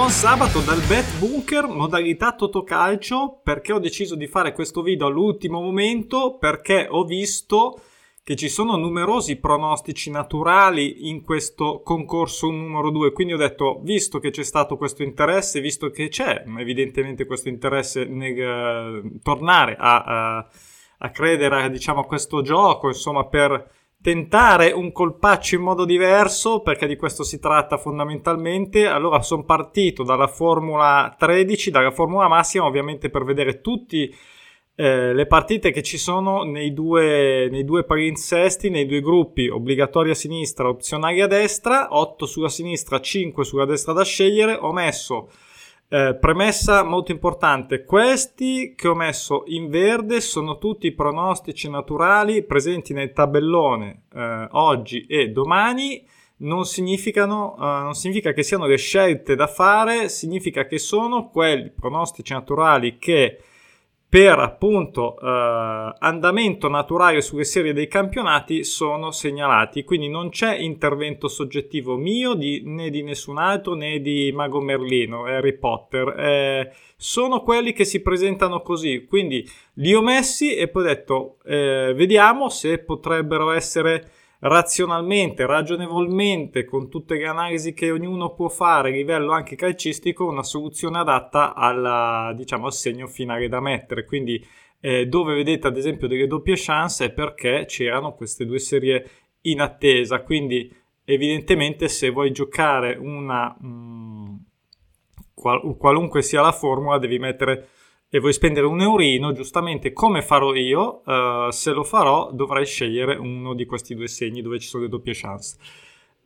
buon sabato dal Bet Bunker, modalità Totocalcio, perché ho deciso di fare questo video all'ultimo momento, perché ho visto che ci sono numerosi pronostici naturali in questo concorso numero 2, quindi ho detto, visto che c'è stato questo interesse, visto che c'è evidentemente questo interesse nel uh, tornare a, uh, a credere diciamo, a questo gioco, insomma, per tentare un colpaccio in modo diverso, perché di questo si tratta fondamentalmente. Allora sono partito dalla Formula 13, dalla Formula Massima, ovviamente per vedere tutte eh, le partite che ci sono nei due, nei due palinsesti, nei due gruppi, obbligatori a sinistra, opzionali a destra, 8 sulla sinistra, 5 sulla destra da scegliere. Ho messo eh, premessa molto importante, questi che ho messo in verde sono tutti pronostici naturali presenti nel tabellone eh, oggi e domani. Non, significano, uh, non significa che siano le scelte da fare, significa che sono quelli pronostici naturali che per appunto eh, andamento naturale sulle serie dei campionati sono segnalati, quindi non c'è intervento soggettivo mio di, né di nessun altro né di Mago Merlino, Harry Potter, eh, sono quelli che si presentano così, quindi li ho messi e poi ho detto eh, vediamo se potrebbero essere razionalmente, ragionevolmente, con tutte le analisi che ognuno può fare a livello anche calcistico, una soluzione adatta alla, diciamo, al segno finale da mettere. Quindi eh, dove vedete ad esempio delle doppie chance è perché c'erano queste due serie in attesa. Quindi evidentemente se vuoi giocare una... Mh, mm, qual- qualunque sia la formula devi mettere e vuoi spendere un eurino, giustamente come farò io, uh, se lo farò dovrai scegliere uno di questi due segni dove ci sono le doppie chance.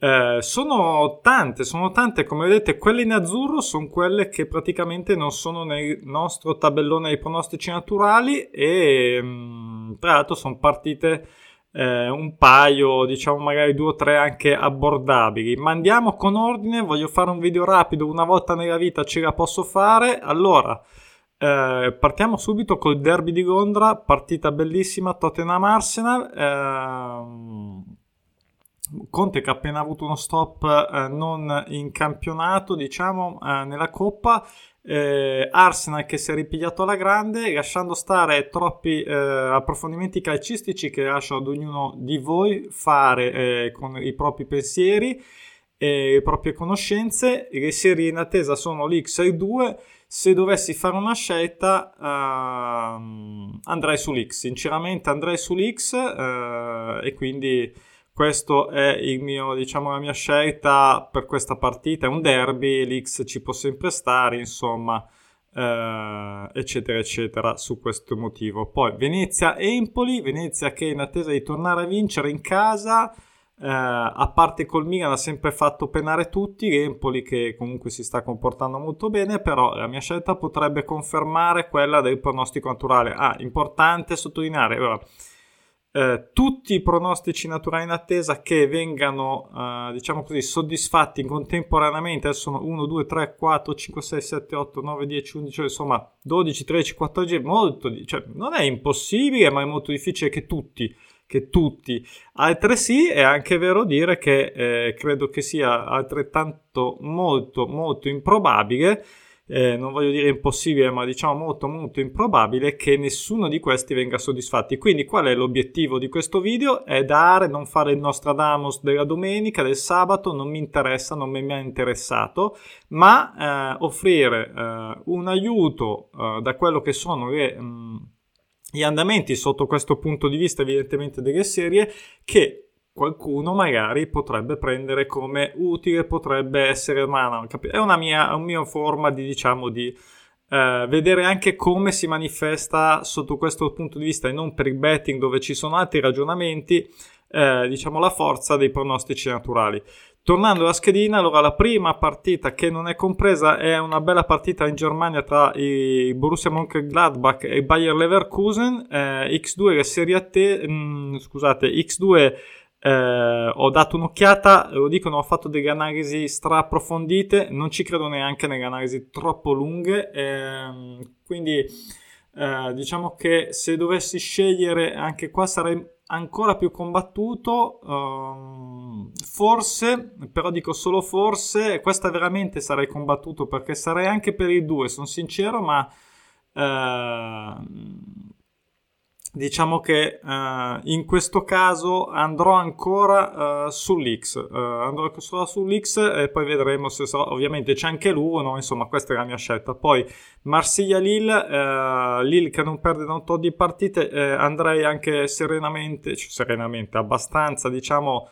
Uh, sono tante, sono tante, come vedete, quelle in azzurro sono quelle che praticamente non sono nel nostro tabellone dei pronostici naturali e um, tra l'altro sono partite eh, un paio, diciamo magari due o tre anche abbordabili. Ma andiamo con ordine, voglio fare un video rapido, una volta nella vita ce la posso fare. Allora, eh, partiamo subito col derby di Londra, partita bellissima, Tottenham-Arsenal. Eh, Conte che ha appena avuto uno stop eh, non in campionato, diciamo, eh, nella Coppa. Eh, Arsenal che si è ripigliato alla grande, lasciando stare troppi eh, approfondimenti calcistici che lascio ad ognuno di voi fare con i propri pensieri e le proprie conoscenze. Le serie in attesa sono l'X e 2 se dovessi fare una scelta uh, andrei sull'X, sinceramente andrei sull'X uh, e quindi questo è mio, diciamo, la mia scelta per questa partita, è un derby, l'X ci può sempre stare, insomma, uh, eccetera, eccetera, su questo motivo. Poi Venezia-Empoli, Venezia che è in attesa di tornare a vincere in casa, eh, a parte col Milan ha sempre fatto penare tutti, Empoli che comunque si sta comportando molto bene, però la mia scelta potrebbe confermare quella del pronostico naturale. Ah, importante sottolineare, ora, eh, tutti i pronostici naturali in attesa che vengano, eh, diciamo così, soddisfatti contemporaneamente, adesso sono 1, 2, 3, 4, 5, 6, 7, 8, 9, 10, 11, insomma 12, 13, 14, molto, cioè non è impossibile, ma è molto difficile che tutti che tutti. Altresì è anche vero dire che eh, credo che sia altrettanto molto molto improbabile, eh, non voglio dire impossibile, ma diciamo molto molto improbabile che nessuno di questi venga soddisfatti. Quindi qual è l'obiettivo di questo video? È dare, non fare il Nostradamus della domenica, del sabato, non mi interessa, non mi è mai interessato, ma eh, offrire eh, un aiuto eh, da quello che sono le... Mh, mm, gli andamenti sotto questo punto di vista evidentemente delle serie che qualcuno magari potrebbe prendere come utile, potrebbe essere ma no, è una mia, una mia forma di diciamo di eh, vedere anche come si manifesta sotto questo punto di vista e non per il betting dove ci sono altri ragionamenti eh, diciamo la forza dei pronostici naturali Tornando alla schedina, allora la prima partita che non è compresa è una bella partita in Germania tra i Borussia Mönchengladbach e Bayer Leverkusen. Eh, X2 la Serie te, mh, mm, scusate, X2 eh, ho dato un'occhiata, lo dicono, ho fatto delle analisi stra approfondite, non ci credo neanche nelle analisi troppo lunghe, eh, quindi eh, diciamo che se dovessi scegliere anche qua sarei ancora più combattuto, um, forse, però dico solo forse, questa veramente sarei combattuto perché sarei anche per i due, sono sincero, ma uh, diciamo che uh, in questo caso andrò ancora uh, sull'X uh, andrò solo sull'X e poi vedremo se so, ovviamente c'è anche l'Uno insomma questa è la mia scelta poi Marsiglia Lille che non perde da un tot di partite andrei anche serenamente cioè serenamente abbastanza diciamo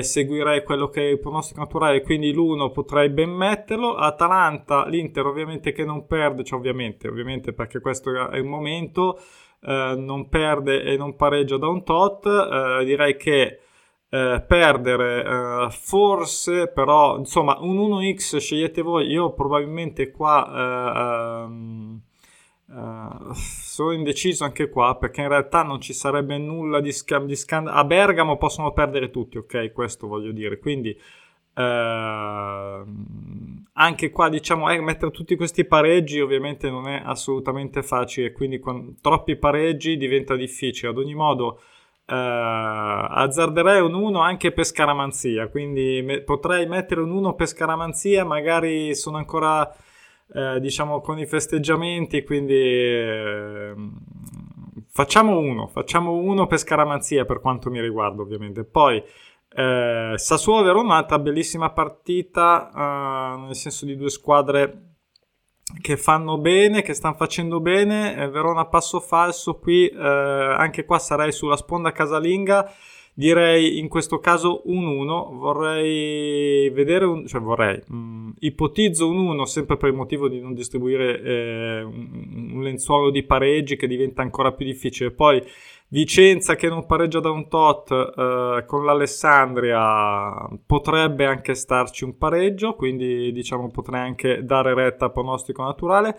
seguirei quello che è il pronostico naturale, quindi l'uno potrei ben metterlo. Atalanta, l'Inter ovviamente che non perde, cioè ovviamente, ovviamente perché questo è il momento. Eh, non perde e non pareggia da un tot, eh, direi che eh, perdere eh, forse, però insomma un 1x scegliete voi, io probabilmente qua... Uh, sono indeciso anche qua perché in realtà non ci sarebbe nulla di, scam- di scandalo. A Bergamo possono perdere tutti, ok? Questo voglio dire. Quindi Uh, anche qua diciamo eh, mettere tutti questi pareggi ovviamente non è assolutamente facile quindi con troppi pareggi diventa difficile. Ad ogni modo uh, azzarderei un 1 anche per scaramanzia quindi me- potrei mettere un 1 per scaramanzia magari sono ancora uh, diciamo con i festeggiamenti quindi ehm, facciamo uno facciamo uno per scaramanzia per quanto mi riguarda ovviamente. Poi eh, Sassuolo Verona, un'altra bellissima partita, eh, nel senso di due squadre che fanno bene, che stanno facendo bene. Eh, Verona passo falso qui, eh, anche qua sarei sulla sponda casalinga. Direi in questo caso un 1, vorrei vedere un, cioè vorrei, mh, mm, ipotizzo un 1 sempre per il motivo di non distribuire eh, un, un lenzuolo di pareggi che diventa ancora più difficile. Poi Vicenza che non pareggia da un tot eh, con l'Alessandria potrebbe anche starci un pareggio, quindi diciamo potrei anche dare retta a pronostico naturale.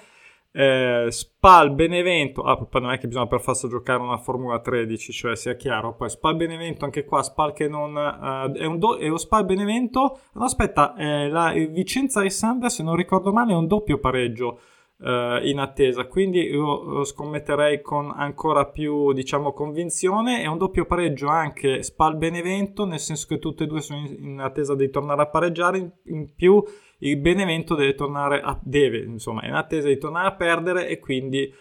Eh, Spal Benevento, ah, non è che bisogna per forza giocare una Formula 13, cioè sia chiaro. Poi Spal Benevento, anche qua Spal che non uh, è un do- è Spal Benevento. No, aspetta, eh, la Vicenza Alessandria, se non ricordo male, è un doppio pareggio uh, in attesa. Quindi io scommetterei con ancora più, diciamo, convinzione. È un doppio pareggio anche Spal Benevento, nel senso che tutte e due sono in, in attesa di tornare a pareggiare. In, in, più il Benevento deve tornare a, deve, insomma, è in attesa di tornare a perdere e quindi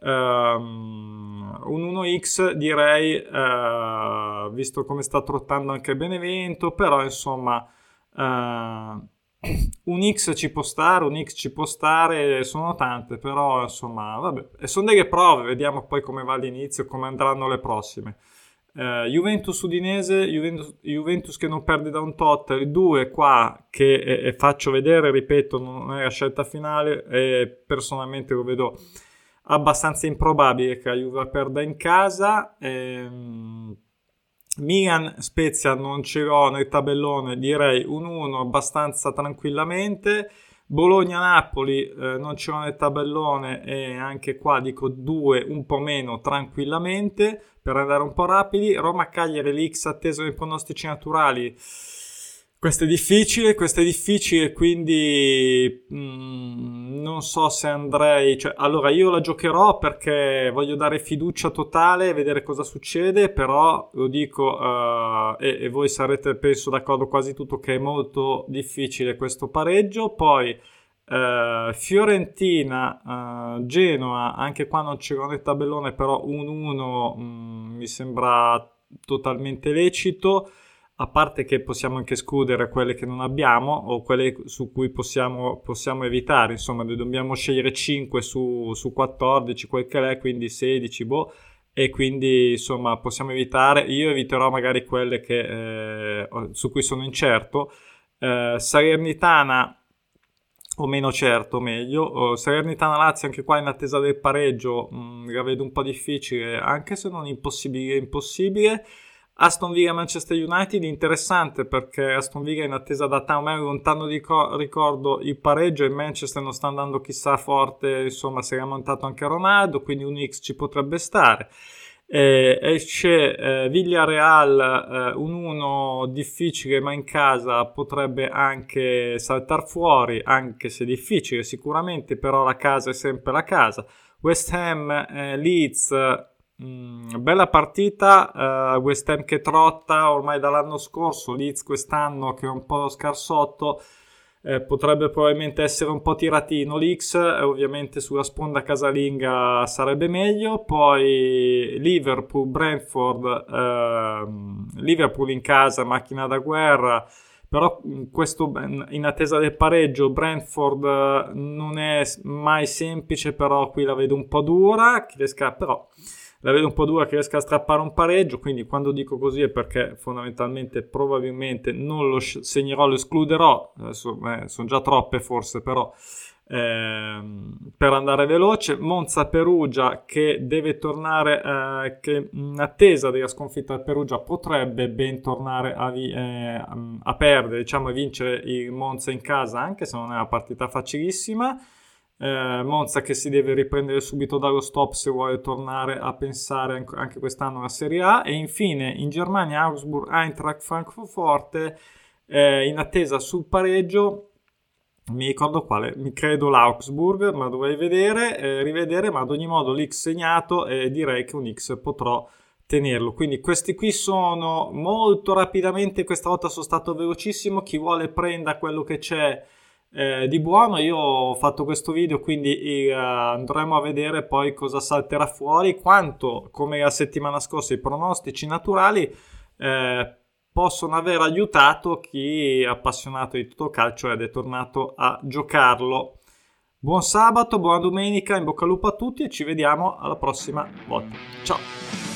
um, un 1x direi, uh, visto come sta trottando anche Benevento, però insomma... Uh, un X ci può stare, un X ci può stare, sono tante, però insomma, vabbè, sono delle prove, vediamo poi come va l'inizio, come andranno le prossime. Uh, Juventus Udinese, Juventus, Juventus, che non perde da un tot, il 2 qua che eh, faccio vedere, ripeto, non è la scelta finale e personalmente lo vedo abbastanza improbabile che la Juve perda in casa. Ehm, Milan Spezia non ce l'ho nel tabellone, direi un 1 abbastanza tranquillamente. Bologna-Napoli eh, non ce l'ho nel tabellone e anche qua dico 2 un po' meno tranquillamente per andare un po' rapidi. Roma-Cagliari, l'X atteso nei pronostici naturali questo è difficile, questo è difficile, quindi mm, non so se andrei... Cioè, allora, io la giocherò perché voglio dare fiducia totale, vedere cosa succede, però lo dico, uh, e, e, voi sarete, penso, d'accordo quasi tutto, che è molto difficile questo pareggio. Poi uh, Fiorentina, uh, Genoa, anche qua non c'era nel tabellone, però 1-1 mm, mi sembra totalmente lecito a parte che possiamo anche escludere quelle che non abbiamo o quelle su cui possiamo, possiamo evitare, insomma, ne dobbiamo scegliere 5 su, su 14, quel che è, quindi 16, boh, e quindi insomma possiamo evitare, io eviterò magari quelle che, eh, su cui sono incerto, eh, Salernitana o meno certo, meglio. Salernitana Lazio anche qua in attesa del pareggio, mh, mm, la vedo un po' difficile, anche se non impossibile, impossibile. Aston Villa Manchester United interessante perché Aston Villa in attesa da ormai lontano di co- ricordo il pareggio e Manchester non sta andando chissà forte insomma si è montato anche Ronaldo quindi un X ci potrebbe stare. Eh, esce eh, Villarreal eh, un 1 difficile ma in casa potrebbe anche saltare fuori anche se difficile sicuramente però la casa è sempre la casa. West Ham eh, Leeds Mm, bella partita, uh, West Ham che trotta ormai dall'anno scorso, Leeds quest'anno che è un po' scarsotto, eh, potrebbe probabilmente essere un po' tiratino l'X, eh, ovviamente sulla sponda casalinga sarebbe meglio, poi Liverpool, Brentford, eh, Liverpool in casa, macchina da guerra, però questo in attesa del pareggio Brentford eh, non è mai semplice, però qui la vedo un po' dura, però la vedo un po' dura che riesca a strappare un pareggio, quindi quando dico così è perché fondamentalmente probabilmente non lo segnerò, lo escluderò, adesso eh, sono già troppe forse però ehm, per andare veloce, Monza Perugia che deve tornare, eh, che in attesa della sconfitta del Perugia potrebbe ben tornare a, vi- eh, a perdere, diciamo a vincere il Monza in casa anche se non è una partita facilissima eh, Monza che si deve riprendere subito dallo stop se vuole tornare a pensare anche quest'anno alla Serie A e infine in Germania Augsburg, Eintracht, Francoforte eh, in attesa sul pareggio mi ricordo quale, mi credo l'Augsburg, ma dovrei vedere, eh, rivedere, ma ad ogni modo l'X segnato e direi che un X potrò tenerlo. Quindi questi qui sono molto rapidamente, questa volta sono stato velocissimo, chi vuole prenda quello che c'è eh, di buono io ho fatto questo video quindi eh, andremo a vedere poi cosa salterà fuori quanto come la settimana scorsa i pronostici naturali eh, possono aver aiutato chi è appassionato di tutto calcio ed è tornato a giocarlo. Buon sabato buona domenica in bocca al lupo a tutti e ci vediamo alla prossima volta. Ciao